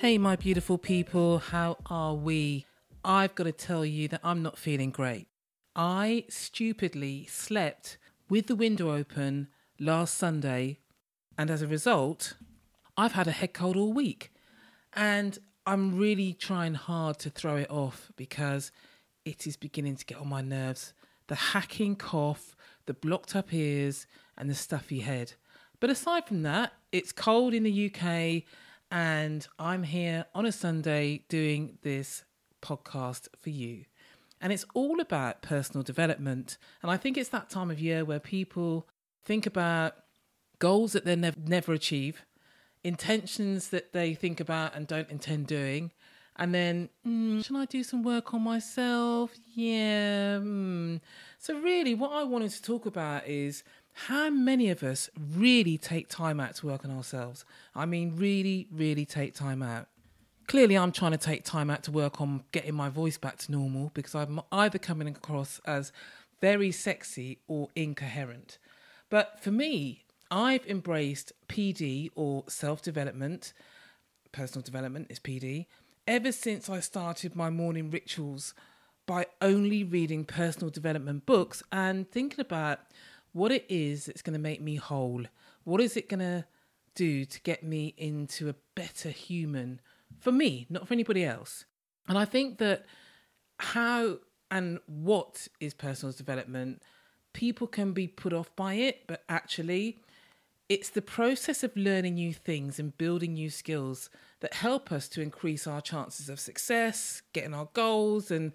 Hey, my beautiful people, how are we? I've got to tell you that I'm not feeling great. I stupidly slept with the window open last Sunday, and as a result, I've had a head cold all week. And I'm really trying hard to throw it off because it is beginning to get on my nerves. The hacking cough, the blocked up ears, and the stuffy head. But aside from that, it's cold in the UK and I'm here on a Sunday doing this podcast for you. And it's all about personal development. And I think it's that time of year where people think about goals that they nev- never achieve, intentions that they think about and don't intend doing. And then, mm, should I do some work on myself? Yeah. Mm. So, really, what I wanted to talk about is how many of us really take time out to work on ourselves? I mean, really, really take time out. Clearly, I'm trying to take time out to work on getting my voice back to normal because I'm either coming across as very sexy or incoherent. But for me, I've embraced PD or self development, personal development is PD, ever since I started my morning rituals by only reading personal development books and thinking about what it is that's going to make me whole. What is it going to do to get me into a better human for me, not for anybody else? And I think that how and what is personal development, people can be put off by it, but actually, it's the process of learning new things and building new skills that help us to increase our chances of success, getting our goals, and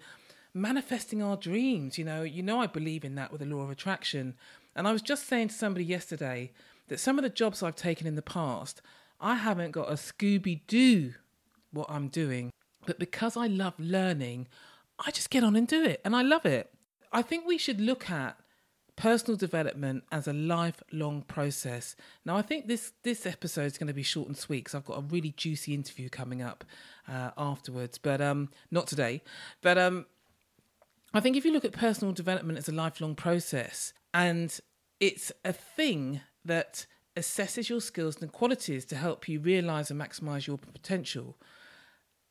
manifesting our dreams. You know, you know, I believe in that with the law of attraction. And I was just saying to somebody yesterday that some of the jobs I've taken in the past, I haven't got a Scooby Doo what I'm doing. But because I love learning, I just get on and do it. And I love it. I think we should look at personal development as a lifelong process. Now, I think this this episode is going to be short and sweet because I've got a really juicy interview coming up uh, afterwards, but um, not today. But um, I think if you look at personal development as a lifelong process, and it's a thing that assesses your skills and qualities to help you realize and maximize your potential.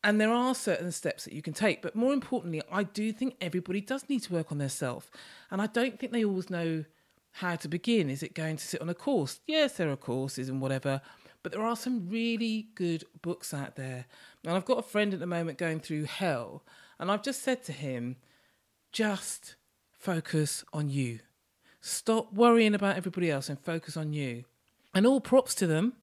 And there are certain steps that you can take, but more importantly, I do think everybody does need to work on their self. And I don't think they always know how to begin. Is it going to sit on a course? Yes, there are courses and whatever, but there are some really good books out there. And I've got a friend at the moment going through hell, and I've just said to him, just focus on you. Stop worrying about everybody else and focus on you. And all props to them.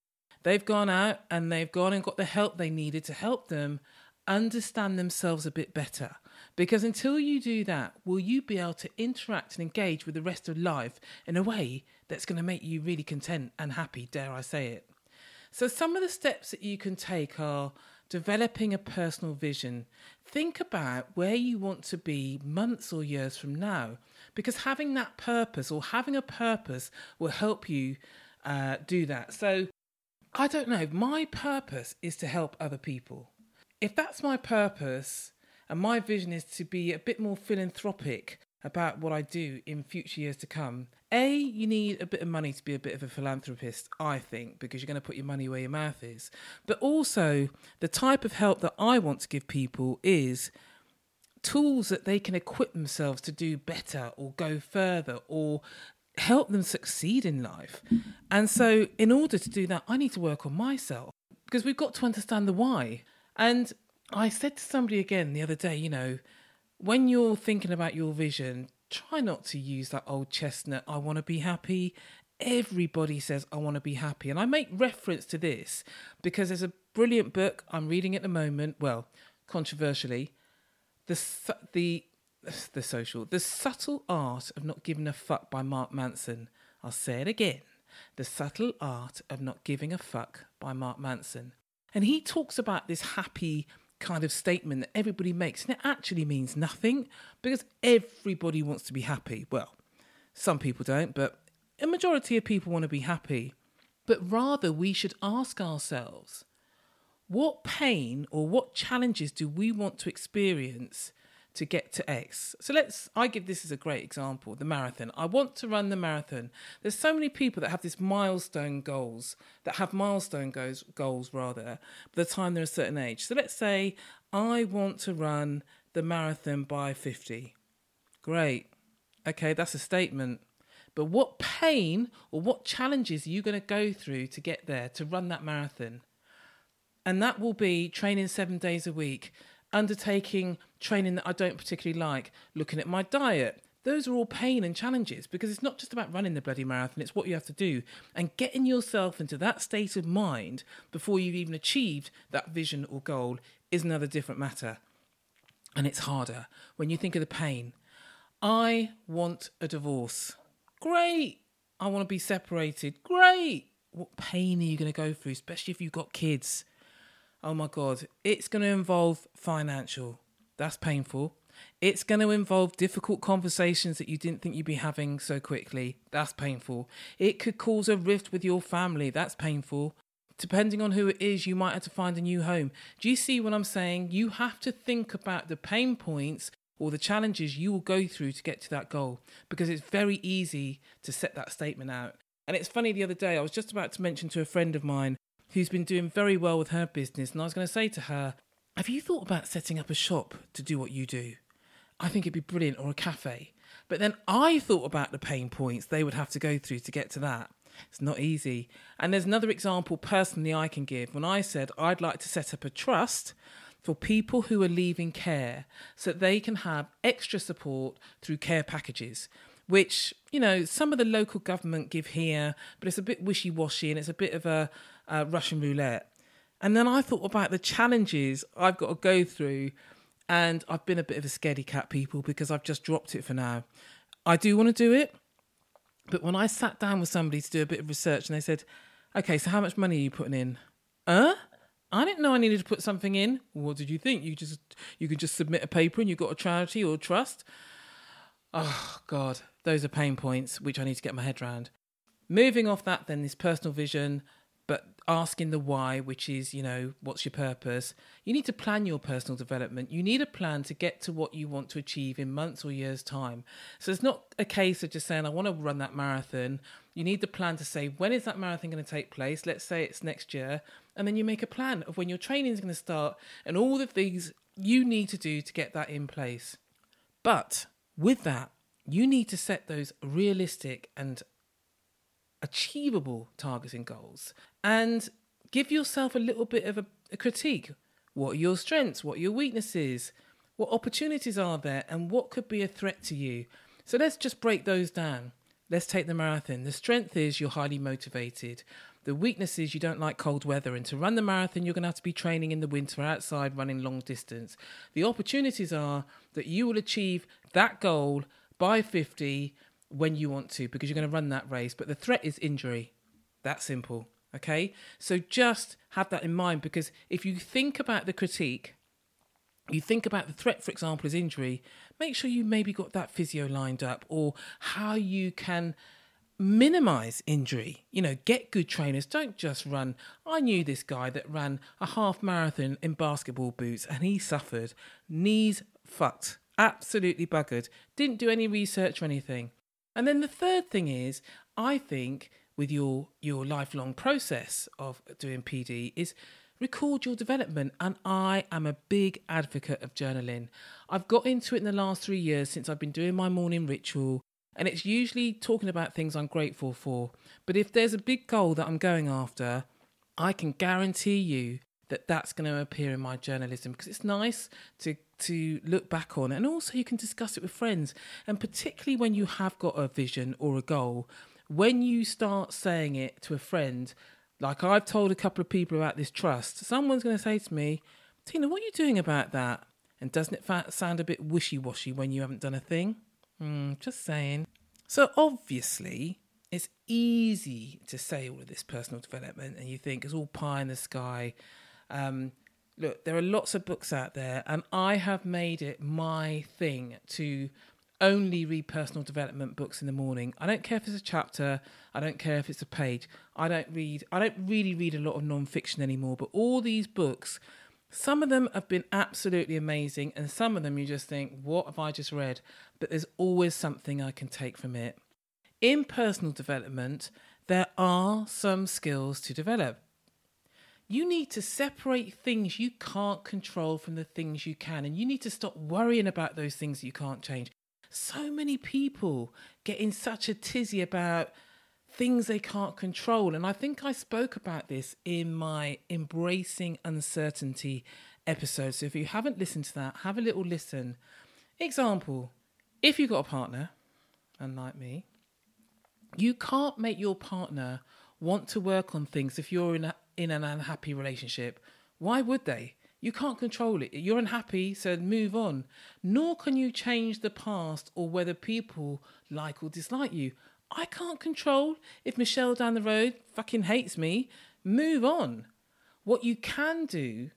They've gone out and they've gone and got the help they needed to help them understand themselves a bit better. Because until you do that, will you be able to interact and engage with the rest of life in a way that's going to make you really content and happy, dare I say it? So, some of the steps that you can take are developing a personal vision. Think about where you want to be months or years from now because having that purpose or having a purpose will help you uh, do that. So, I don't know, my purpose is to help other people. If that's my purpose, and my vision is to be a bit more philanthropic about what I do in future years to come. A, you need a bit of money to be a bit of a philanthropist, I think, because you're going to put your money where your mouth is. But also, the type of help that I want to give people is tools that they can equip themselves to do better or go further or help them succeed in life. And so, in order to do that, I need to work on myself because we've got to understand the why. And I said to somebody again the other day, you know, when you're thinking about your vision, try not to use that old chestnut, I want to be happy. Everybody says, I want to be happy. And I make reference to this because there's a brilliant book I'm reading at the moment. Well, controversially, the the the social the subtle art of not giving a fuck by Mark Manson. I'll say it again. The subtle art of not giving a fuck by Mark Manson. And he talks about this happy kind of statement that everybody makes, and it actually means nothing because everybody wants to be happy. Well, Some people don't, but a majority of people want to be happy. But rather, we should ask ourselves what pain or what challenges do we want to experience to get to X. So let's, I give this as a great example the marathon. I want to run the marathon. There's so many people that have this milestone goals, that have milestone goals, goals rather, by the time they're a certain age. So let's say I want to run the marathon by 50. Great. Okay, that's a statement. But what pain or what challenges are you going to go through to get there, to run that marathon? And that will be training seven days a week, undertaking training that I don't particularly like, looking at my diet. Those are all pain and challenges because it's not just about running the bloody marathon, it's what you have to do. And getting yourself into that state of mind before you've even achieved that vision or goal is another different matter. And it's harder when you think of the pain. I want a divorce. Great. I want to be separated. Great. What pain are you going to go through, especially if you've got kids? Oh my God. It's going to involve financial. That's painful. It's going to involve difficult conversations that you didn't think you'd be having so quickly. That's painful. It could cause a rift with your family. That's painful. Depending on who it is, you might have to find a new home. Do you see what I'm saying? You have to think about the pain points or the challenges you will go through to get to that goal because it's very easy to set that statement out. And it's funny, the other day, I was just about to mention to a friend of mine who's been doing very well with her business. And I was going to say to her, Have you thought about setting up a shop to do what you do? I think it'd be brilliant, or a cafe. But then I thought about the pain points they would have to go through to get to that. It's not easy. And there's another example personally I can give. When I said I'd like to set up a trust for people who are leaving care so they can have extra support through care packages which you know some of the local government give here but it's a bit wishy-washy and it's a bit of a, uh, Russian roulette. And then I thought about the challenges I've got to go through. And I've been a bit of a scaredy cat, people, because I've just dropped it for now. I do want to do it. But when I sat down with somebody to do a bit of research and they said, okay, so how much money are you putting in? Uh? I didn't know I needed to put something in. What did you think? You just you could just submit a paper and you got a charity or a trust. Oh God, those are pain points which I need to get my head around. Moving off that, then this personal vision, but asking the why, which is, you know, what's your purpose? You need to plan your personal development. You need a plan to get to what you want to achieve in months or years' time. So it's not a case of just saying, I want to run that marathon. You need the plan to say, when is that marathon going to take place? Let's say it's next year. And then you make a plan of when your training is going to start and all the things you need to do to get that in place. But with that, you need to set those realistic and achievable targets and goals and give yourself a little bit of a, a critique. What are your strengths? What are your weaknesses? What opportunities are there? And what could be a threat to you? So let's just break those down. Let's take the marathon. The strength is you're highly motivated. The weakness is you don't like cold weather. And to run the marathon, you're going to have to be training in the winter outside running long distance. The opportunities are that you will achieve that goal by 50 when you want to because you're going to run that race. But the threat is injury. That simple. Okay. So just have that in mind because if you think about the critique, you think about the threat, for example, is injury, make sure you maybe got that physio lined up or how you can minimize injury. You know, get good trainers. Don't just run. I knew this guy that ran a half marathon in basketball boots and he suffered knees fucked, absolutely buggered. Didn't do any research or anything. And then the third thing is, I think with your your lifelong process of doing PD is record your development and I am a big advocate of journaling. I've got into it in the last 3 years since I've been doing my morning ritual and it's usually talking about things I'm grateful for. But if there's a big goal that I'm going after, I can guarantee you that that's going to appear in my journalism because it's nice to to look back on. And also you can discuss it with friends. And particularly when you have got a vision or a goal when you start saying it to a friend like I've told a couple of people about this trust someone's going to say to me Tina what are you doing about that? And doesn't it sound a bit wishy-washy when you haven't done a thing? Mm, just saying. So obviously it's easy to say all of this personal development and you think it's all pie in the sky. Um, look, there are lots of books out there, and I have made it my thing to only read personal development books in the morning. I don't care if it's a chapter. I don't care if it's a page. I don't read. I don't really read a lot of non-fiction anymore. But all these books, some of them have been absolutely amazing, and some of them you just think, "What have I just read?" But there's always something I can take from it. In personal development, there are some skills to develop. You need to separate things you can't control from the things you can, and you need to stop worrying about those things you can't change. So many people get in such a tizzy about things they can't control. And I think I spoke about this in my Embracing Uncertainty episode. So if you haven't listened to that, have a little listen. Example if you've got a partner, unlike me, you can't make your partner want to work on things if you're in, a, in an unhappy relationship. Why would they? You can't control it. You're unhappy, so move on. Nor can you change the past or whether people like or dislike you. I can't control if Michelle down the road fucking hates me. Move on. What you can do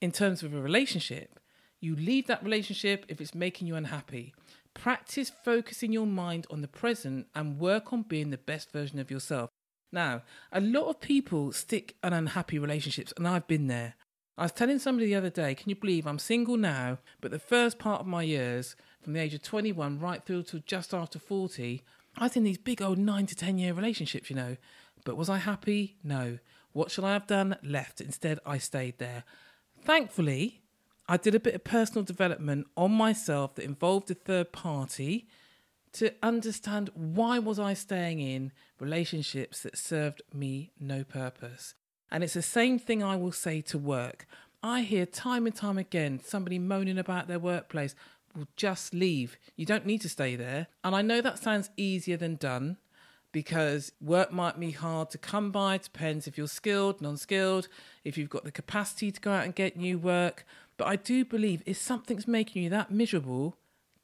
in terms of a relationship, you leave that relationship if it's making you unhappy. Practice focusing your mind on the present and work on being the best version of yourself. Now, a lot of people stick in unhappy relationships, and I've been there. I was telling somebody the other day, can you believe I'm single now, but the first part of my years, from the age of 21 right through to just after 40, I was in these big old nine to 10 year relationships, you know. But was I happy? No. What should I have done? Left. Instead, I stayed there. Thankfully, I did a bit of personal development on myself that involved a third party to understand why was I staying in relationships that served me no purpose. And it's the same thing I will say to work. I hear time and time again somebody moaning about their workplace. Well, just leave. You don't need to stay there. And I know that sounds easier than done because work might be hard to come by. It depends if you're skilled, non skilled, if you've got the capacity to go out and get new work. But I do believe if something's making you that miserable,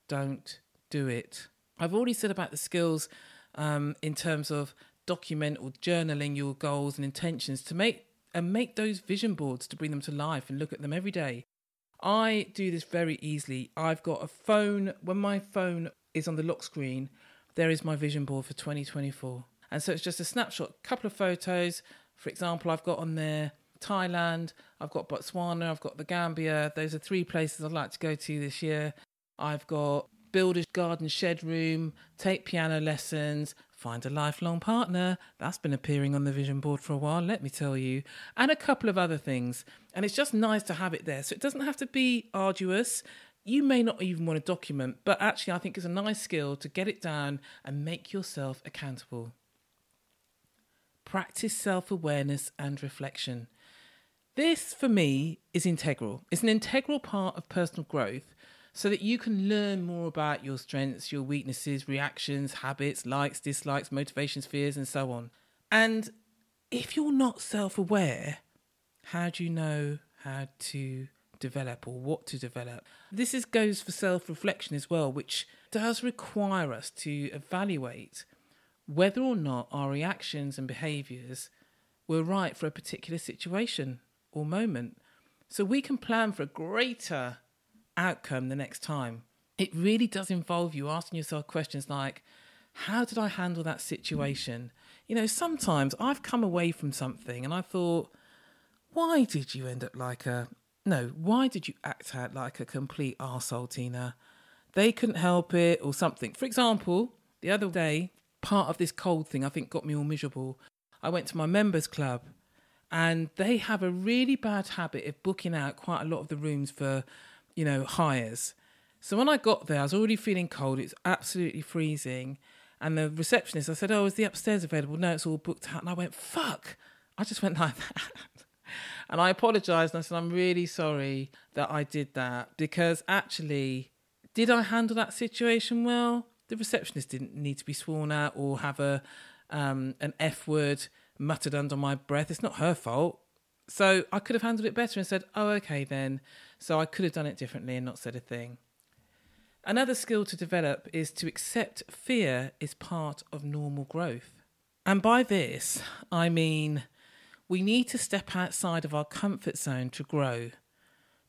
don't do it. I've already said about the skills um, in terms of document or journaling your goals and intentions to make and make those vision boards to bring them to life and look at them every day. I do this very easily. I've got a phone. When my phone is on the lock screen, there is my vision board for 2024. And so it's just a snapshot, a couple of photos. For example, I've got on there Thailand, I've got Botswana, I've got the Gambia. Those are three places I'd like to go to this year. I've got build a garden shed room, take piano lessons, find a lifelong partner. That's been appearing on the vision board for a while, let me tell you, and a couple of other things. And it's just nice to have it there. So it doesn't have to be arduous. You may not even want to document, but actually, I think it's a nice skill to get it down and make yourself accountable. Practice self awareness and reflection. This, for me, is integral. It's an integral part of personal growth so that you can learn more about your strengths, your weaknesses, reactions, habits, likes, dislikes, motivations, fears, and so on. And if you're not self aware, how do you know how to develop or what to develop? This is, goes for self reflection as well, which does require us to evaluate whether or not our reactions and behaviours were right for a particular situation or moment. So we can plan for a greater outcome the next time. It really does involve you asking yourself questions like, how did I handle that situation? You know, sometimes I've come away from something and I thought, why did you end up like a. No, why did you act out like a complete arsehole, Tina? They couldn't help it or something. For example, the other day, part of this cold thing I think got me all miserable. I went to my members club and they have a really bad habit of booking out quite a lot of the rooms for, you know, hires. So when I got there, I was already feeling cold. It's absolutely freezing. And the receptionist, I said, Oh, is the upstairs available? No, it's all booked out. And I went, Fuck. I just went like that. and I apologized and I said, I'm really sorry that I did that because actually, did I handle that situation well? The receptionist didn't need to be sworn at or have a um, an F word muttered under my breath. It's not her fault. So I could have handled it better and said, oh, okay, then. So I could have done it differently and not said a thing. Another skill to develop is to accept fear is part of normal growth. And by this, I mean we need to step outside of our comfort zone to grow.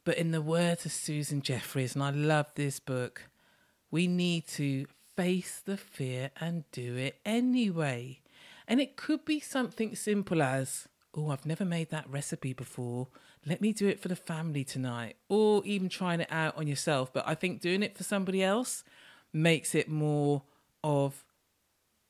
But in the words of Susan Jeffers, and I love this book, we need to face the fear and do it anyway. And it could be something simple as, oh, I've never made that recipe before. Let me do it for the family tonight. Or even trying it out on yourself. But I think doing it for somebody else makes it more of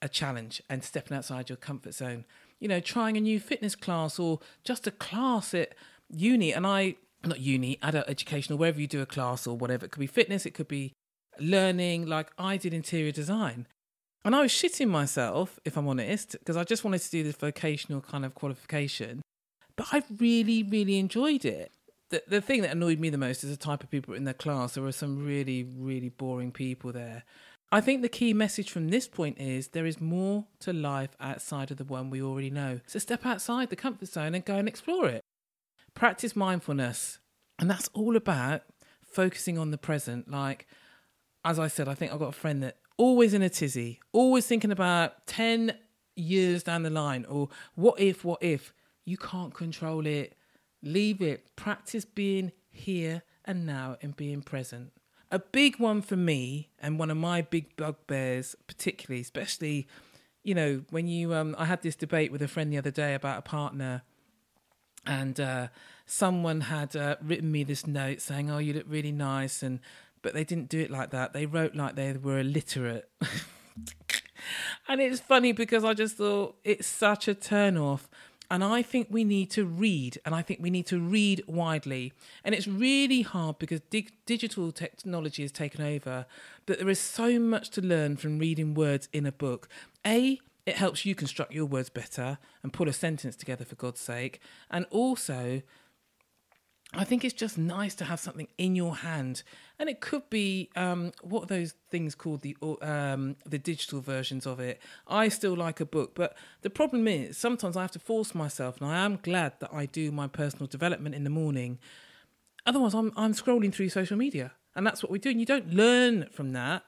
a challenge and stepping outside your comfort zone. You know, trying a new fitness class or just a class at uni. And I, not uni, adult education or wherever you do a class or whatever. It could be fitness, it could be learning like I did interior design. And I was shitting myself, if I'm honest, because I just wanted to do this vocational kind of qualification. But I really, really enjoyed it. The, the thing that annoyed me the most is the type of people in the class. There were some really, really boring people there. I think the key message from this point is there is more to life outside of the one we already know. So step outside the comfort zone and go and explore it. Practice mindfulness. And that's all about focusing on the present. Like, as I said, I think I've got a friend that always in a tizzy, always thinking about 10 years down the line or what if, what if. You can't control it. Leave it. Practice being here and now and being present. A big one for me, and one of my big bugbears, particularly, especially, you know, when you, um, I had this debate with a friend the other day about a partner, and uh, someone had uh, written me this note saying, "Oh, you look really nice," and but they didn't do it like that. They wrote like they were illiterate. and it's funny because I just thought it's such a turn off. And I think we need to read, and I think we need to read widely. And it's really hard because dig- digital technology has taken over, but there is so much to learn from reading words in a book. A, it helps you construct your words better and put a sentence together for God's sake. And also, I think it's just nice to have something in your hand, and it could be um, what are those things called the um, the digital versions of it. I still like a book, but the problem is sometimes I have to force myself, and I am glad that I do my personal development in the morning. Otherwise, I'm I'm scrolling through social media, and that's what we do. And you don't learn from that.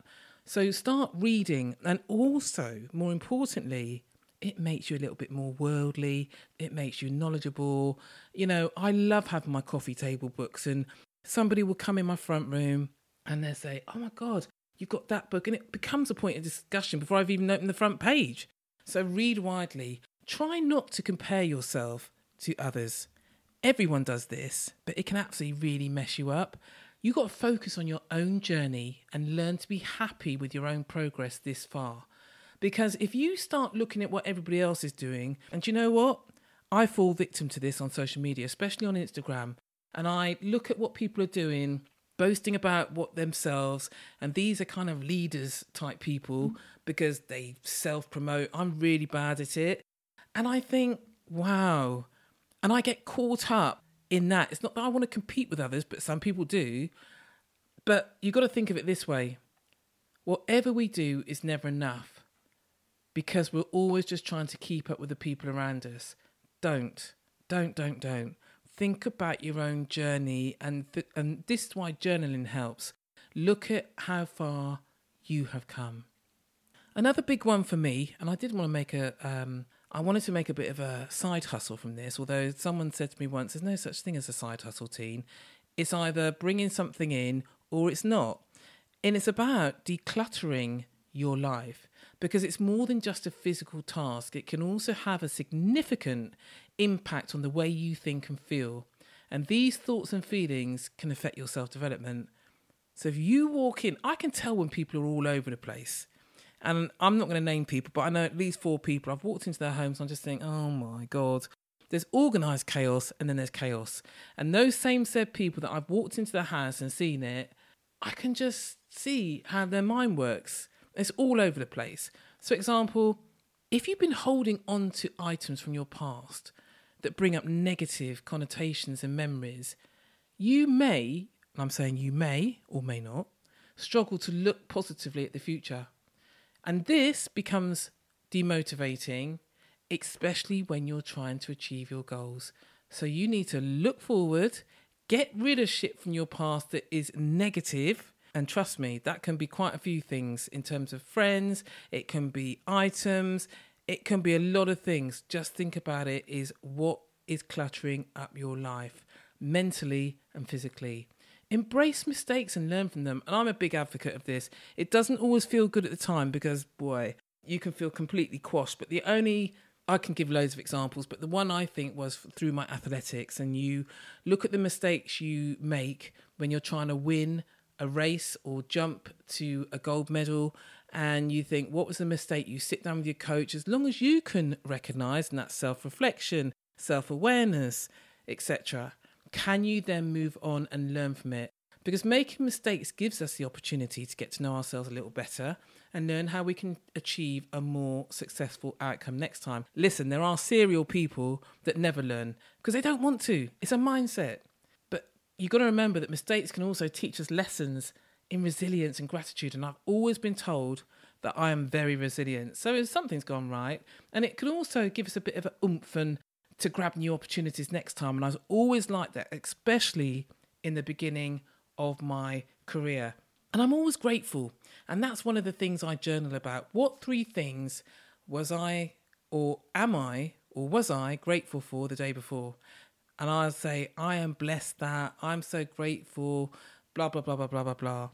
So start reading, and also more importantly, it makes you a little bit more worldly. It makes you knowledgeable. You know, I love having my coffee table books, and somebody will come in my front room and they'll say, Oh my God, you've got that book. And it becomes a point of discussion before I've even opened the front page. So read widely. Try not to compare yourself to others. Everyone does this, but it can absolutely really mess you up. You've got to focus on your own journey and learn to be happy with your own progress this far. Because if you start looking at what everybody else is doing, and you know what? I fall victim to this on social media, especially on Instagram. And I look at what people are doing, boasting about what themselves, and these are kind of leaders type people because they self promote. I'm really bad at it. And I think, wow. And I get caught up in that. It's not that I want to compete with others, but some people do. But you've got to think of it this way whatever we do is never enough because we're always just trying to keep up with the people around us. Don't, don't, don't, don't. Think about your own journey, and th- and this is why journaling helps. Look at how far you have come. Another big one for me, and I did want to make a, um, I wanted to make a bit of a side hustle from this. Although someone said to me once, "There's no such thing as a side hustle, teen. It's either bringing something in or it's not." And it's about decluttering your life because it's more than just a physical task. It can also have a significant impact on the way you think and feel. And these thoughts and feelings can affect your self development. So if you walk in, I can tell when people are all over the place. And I'm not going to name people, but I know at least four people. I've walked into their homes and I'm just thinking, oh my God. There's organized chaos and then there's chaos. And those same said people that I've walked into their house and seen it, I can just see how their mind works. It's all over the place. So, example, if you've been holding on to items from your past that bring up negative connotations and memories, you may, I'm saying you may or may not, struggle to look positively at the future. And this becomes demotivating, especially when you're trying to achieve your goals. So you need to look forward, get rid of shit from your past that is negative, and trust me, that can be quite a few things in terms of friends, it can be items, it can be a lot of things. Just think about it is what is cluttering up your life mentally and physically. Embrace mistakes and learn from them. And I'm a big advocate of this. It doesn't always feel good at the time because, boy, you can feel completely quashed. But the only I can give loads of examples, but the one I think was through my athletics. And you look at the mistakes you make when you're trying to win a race or jump to a gold medal, and you think, what was the mistake? You sit down with your coach, as long as you can recognize, and that's self reflection, self awareness, etc. Can you then move on and learn from it? Because making mistakes gives us the opportunity to get to know ourselves a little better and learn how we can achieve a more successful outcome next time. Listen, there are serial people that never learn because they don't want to. It's a mindset. You've got to remember that mistakes can also teach us lessons in resilience and gratitude. And I've always been told that I am very resilient. So if something's gone right, and it can also give us a bit of a oomph and to grab new opportunities next time. And I was always like that, especially in the beginning of my career. And I'm always grateful. And that's one of the things I journal about. What three things was I, or am I, or was I grateful for the day before? And I'll say, I am blessed that, I'm so grateful, blah, blah, blah, blah, blah, blah, blah.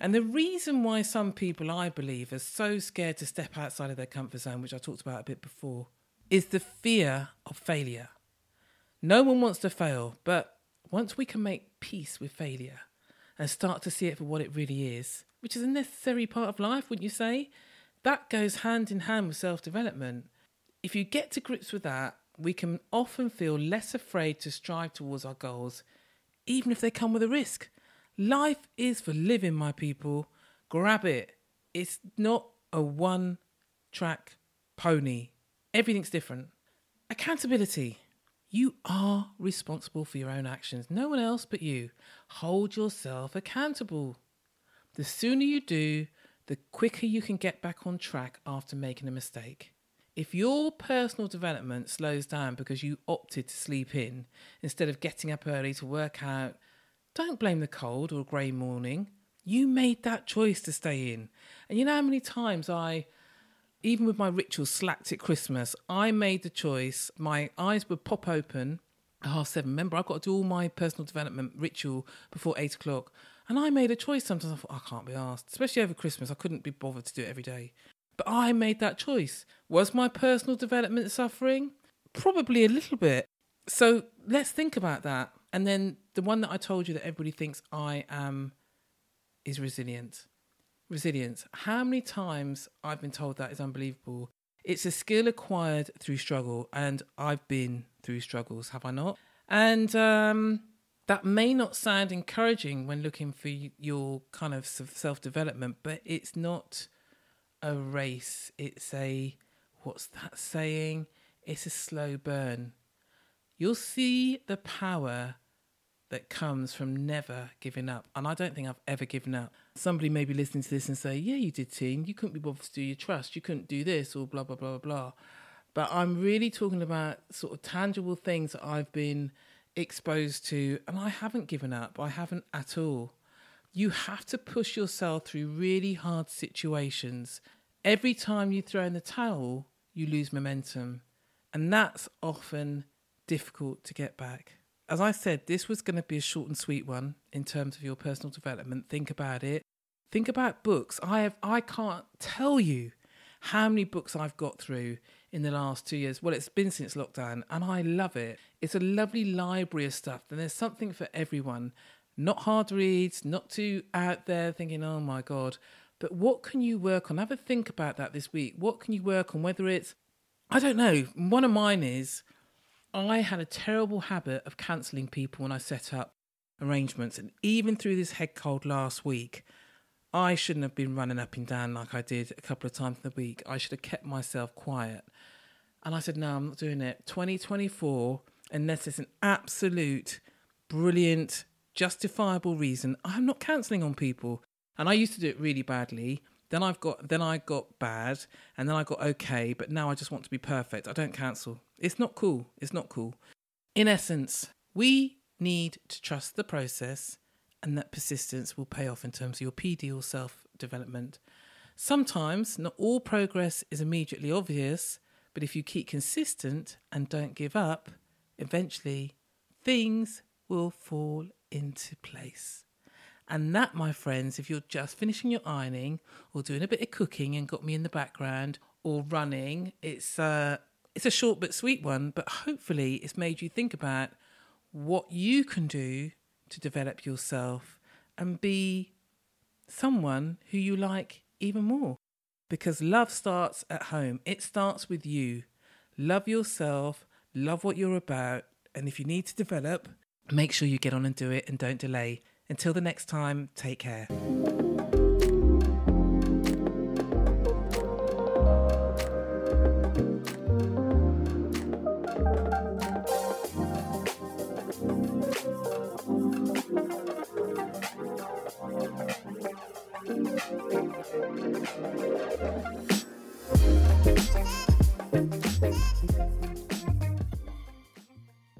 And the reason why some people, I believe, are so scared to step outside of their comfort zone, which I talked about a bit before, is the fear of failure. No one wants to fail, but once we can make peace with failure, and start to see it for what it really is, which is a necessary part of life, wouldn't you say? That goes hand in hand with self development. If you get to grips with that, we can often feel less afraid to strive towards our goals, even if they come with a risk. Life is for living, my people. Grab it. It's not a one track pony, everything's different. Accountability. You are responsible for your own actions, no one else but you. Hold yourself accountable. The sooner you do, the quicker you can get back on track after making a mistake. If your personal development slows down because you opted to sleep in instead of getting up early to work out, don't blame the cold or grey morning. You made that choice to stay in. And you know how many times I even with my rituals slacked at Christmas, I made the choice. My eyes would pop open at half seven. Remember, I've got to do all my personal development ritual before eight o'clock. And I made a choice sometimes. I thought, I can't be asked, especially over Christmas. I couldn't be bothered to do it every day. But I made that choice. Was my personal development suffering? Probably a little bit. So let's think about that. And then the one that I told you that everybody thinks I am is resilient resilience. How many times I've been told that is unbelievable. It's a skill acquired through struggle, and I've been through struggles, have I not? And um, that may not sound encouraging when looking for your kind of self development, but it's not a race. It's a, what's that saying? It's a slow burn. You'll see the power that comes from never giving up. And I don't think I've ever given up. Somebody may be listening to this and say, Yeah, you did, team. You couldn't be bothered to do your trust. You couldn't do this or blah, blah, blah, blah, blah. But I'm really talking about sort of tangible things that I've been exposed to, and I haven't given up. I haven't at all. You have to push yourself through really hard situations. Every time you throw in the towel, you lose momentum. And that's often difficult to get back as I said, this was going to be a short and sweet one in terms of your personal development. Think about it. Think about books. I have I can't tell you how many books I've got through in the last two years. Well, it's been since lockdown, and I love it. It's a lovely library of stuff, and there's something for everyone. Not hard reads, not too out there thinking, oh my God. But what can you work on? Have a think about that this week. What can you work on? Whether it's, I don't know, one of mine is I had a terrible habit of cancelling people when I set up arrangements. And even through this head cold last week, I shouldn't have been running up and down like I did a couple of times in the week. I should have kept myself quiet. And I said, no, I'm not doing it. 2024, unless it's an absolute, brilliant, justifiable reason, I'm not cancelling on people. And I used to do it really badly. Then I've got then I got bad and then I got okay, but now I just want to be perfect. I don't cancel. It's not cool. It's not cool. In essence, we need to trust the process and that persistence will pay off in terms of your PD or self development. Sometimes not all progress is immediately obvious, but if you keep consistent and don't give up, eventually things will fall into place. And that, my friends, if you're just finishing your ironing or doing a bit of cooking and got me in the background or running, it's uh, it's a short but sweet one. But hopefully, it's made you think about what you can do to develop yourself and be someone who you like even more. Because love starts at home. It starts with you. Love yourself, love what you're about, and if you need to develop, Make sure you get on and do it and don't delay. Until the next time, take care.